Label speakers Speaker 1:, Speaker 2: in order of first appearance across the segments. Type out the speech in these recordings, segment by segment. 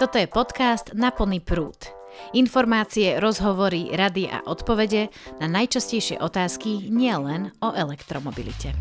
Speaker 1: Toto je podcast Na plný prúd. Informácie, rozhovory, rady a odpovede na najčastejšie otázky nielen o elektromobilite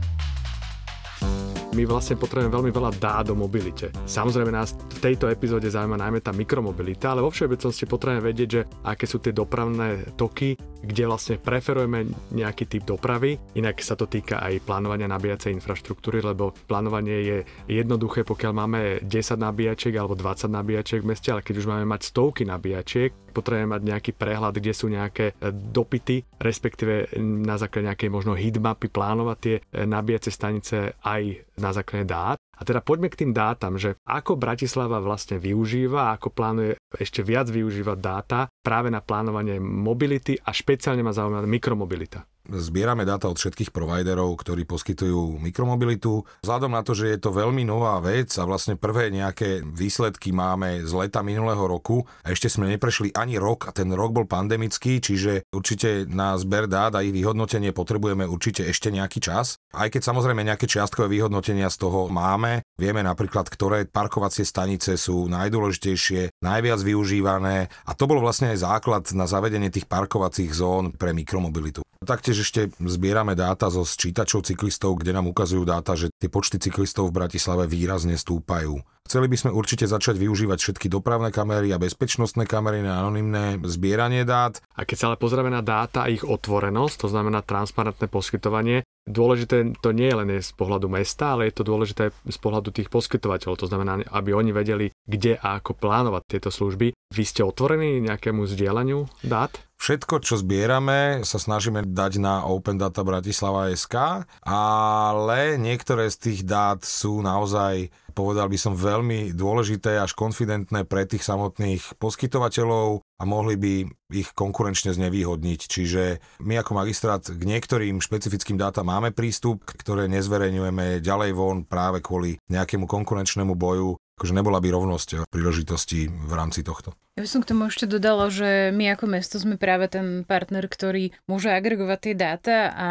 Speaker 2: my vlastne potrebujeme veľmi veľa dát o mobilite. Samozrejme nás v tejto epizóde zaujíma najmä tá mikromobilita, ale vo všeobecnosti potrebujeme vedieť, že aké sú tie dopravné toky, kde vlastne preferujeme nejaký typ dopravy. Inak sa to týka aj plánovania nabíjacej infraštruktúry, lebo plánovanie je jednoduché, pokiaľ máme 10 nabíjačiek alebo 20 nabíjačiek v meste, ale keď už máme mať stovky nabíjačiek, potrebujeme mať nejaký prehľad, kde sú nejaké e, dopity, respektíve na základe nejakej možno heatmapy plánovať tie e, nabíjacie stanice aj na základe dát. A teda poďme k tým dátam, že ako Bratislava vlastne využíva, ako plánuje ešte viac využívať dáta práve na plánovanie mobility a špeciálne ma zaujíma mikromobilita
Speaker 3: zbierame dáta od všetkých providerov, ktorí poskytujú mikromobilitu. Vzhľadom na to, že je to veľmi nová vec a vlastne prvé nejaké výsledky máme z leta minulého roku a ešte sme neprešli ani rok a ten rok bol pandemický, čiže určite na zber dát a ich vyhodnotenie potrebujeme určite ešte nejaký čas. Aj keď samozrejme nejaké čiastkové vyhodnotenia z toho máme, vieme napríklad, ktoré parkovacie stanice sú najdôležitejšie, najviac využívané a to bol vlastne aj základ na zavedenie tých parkovacích zón pre mikromobilitu. Taktiež ešte zbierame dáta zo sčítačov cyklistov, kde nám ukazujú dáta, že tie počty cyklistov v Bratislave výrazne stúpajú. Chceli by sme určite začať využívať všetky dopravné kamery a bezpečnostné kamery na anonimné zbieranie dát.
Speaker 2: A keď sa ale pozrieme na dáta a ich otvorenosť, to znamená transparentné poskytovanie, dôležité to nie je len z pohľadu mesta, ale je to dôležité z pohľadu tých poskytovateľov. To znamená, aby oni vedeli, kde a ako plánovať tieto služby. Vy ste otvorení nejakému zdieľaniu dát?
Speaker 3: Všetko, čo zbierame, sa snažíme dať na Open Data Bratislava SK, ale niektoré z tých dát sú naozaj, povedal by som, veľmi dôležité až konfidentné pre tých samotných poskytovateľov a mohli by ich konkurenčne znevýhodniť. Čiže my ako magistrát k niektorým špecifickým dátam máme prístup, ktoré nezverejňujeme ďalej von práve kvôli nejakému konkurenčnému boju akože nebola by rovnosť príležitosti v rámci tohto.
Speaker 4: Ja by som k tomu ešte dodala, že my ako mesto sme práve ten partner, ktorý môže agregovať tie dáta a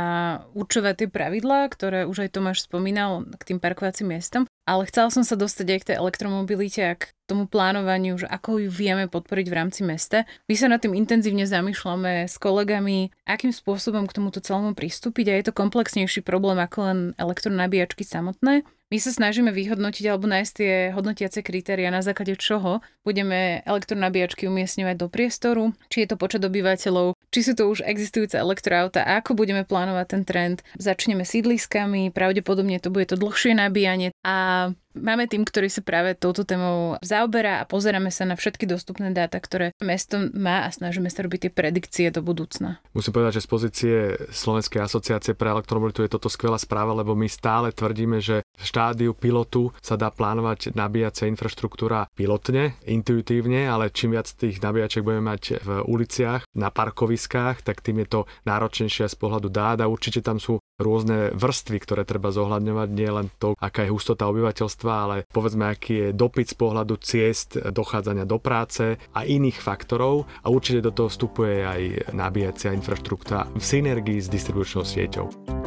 Speaker 4: určovať tie pravidlá, ktoré už aj Tomáš spomínal k tým parkovacím miestom. Ale chcela som sa dostať aj k tej elektromobilite a k tomu plánovaniu, že ako ju vieme podporiť v rámci mesta. My sa nad tým intenzívne zamýšľame s kolegami, akým spôsobom k tomuto celému pristúpiť a je to komplexnejší problém ako len elektronabíjačky samotné. My sa snažíme vyhodnotiť alebo nájsť tie hodnotiace kritéria, na základe čoho budeme elektronabíjačky umiestňovať do priestoru, či je to počet obyvateľov, či sú to už existujúce elektroauta ako budeme plánovať ten trend. Začneme sídliskami, pravdepodobne to bude to dlhšie nabíjanie a Máme tým, ktorý sa práve touto témou zaoberá a pozeráme sa na všetky dostupné dáta, ktoré mesto má a snažíme sa robiť tie predikcie do budúcna.
Speaker 2: Musím povedať, že z pozície Slovenskej asociácie pre elektromobilitu je toto skvelá správa, lebo my stále tvrdíme, že štádiu pilotu sa dá plánovať nabíjacia infraštruktúra pilotne, intuitívne, ale čím viac tých nabíjačiek budeme mať v uliciach, na parkoviskách, tak tým je to náročnejšie z pohľadu dát a určite tam sú rôzne vrstvy, ktoré treba zohľadňovať, nie len to, aká je hustota obyvateľstva, ale povedzme, aký je dopyt z pohľadu ciest dochádzania do práce a iných faktorov a určite do toho vstupuje aj nabíjacia infraštruktúra v synergii s distribučnou sieťou.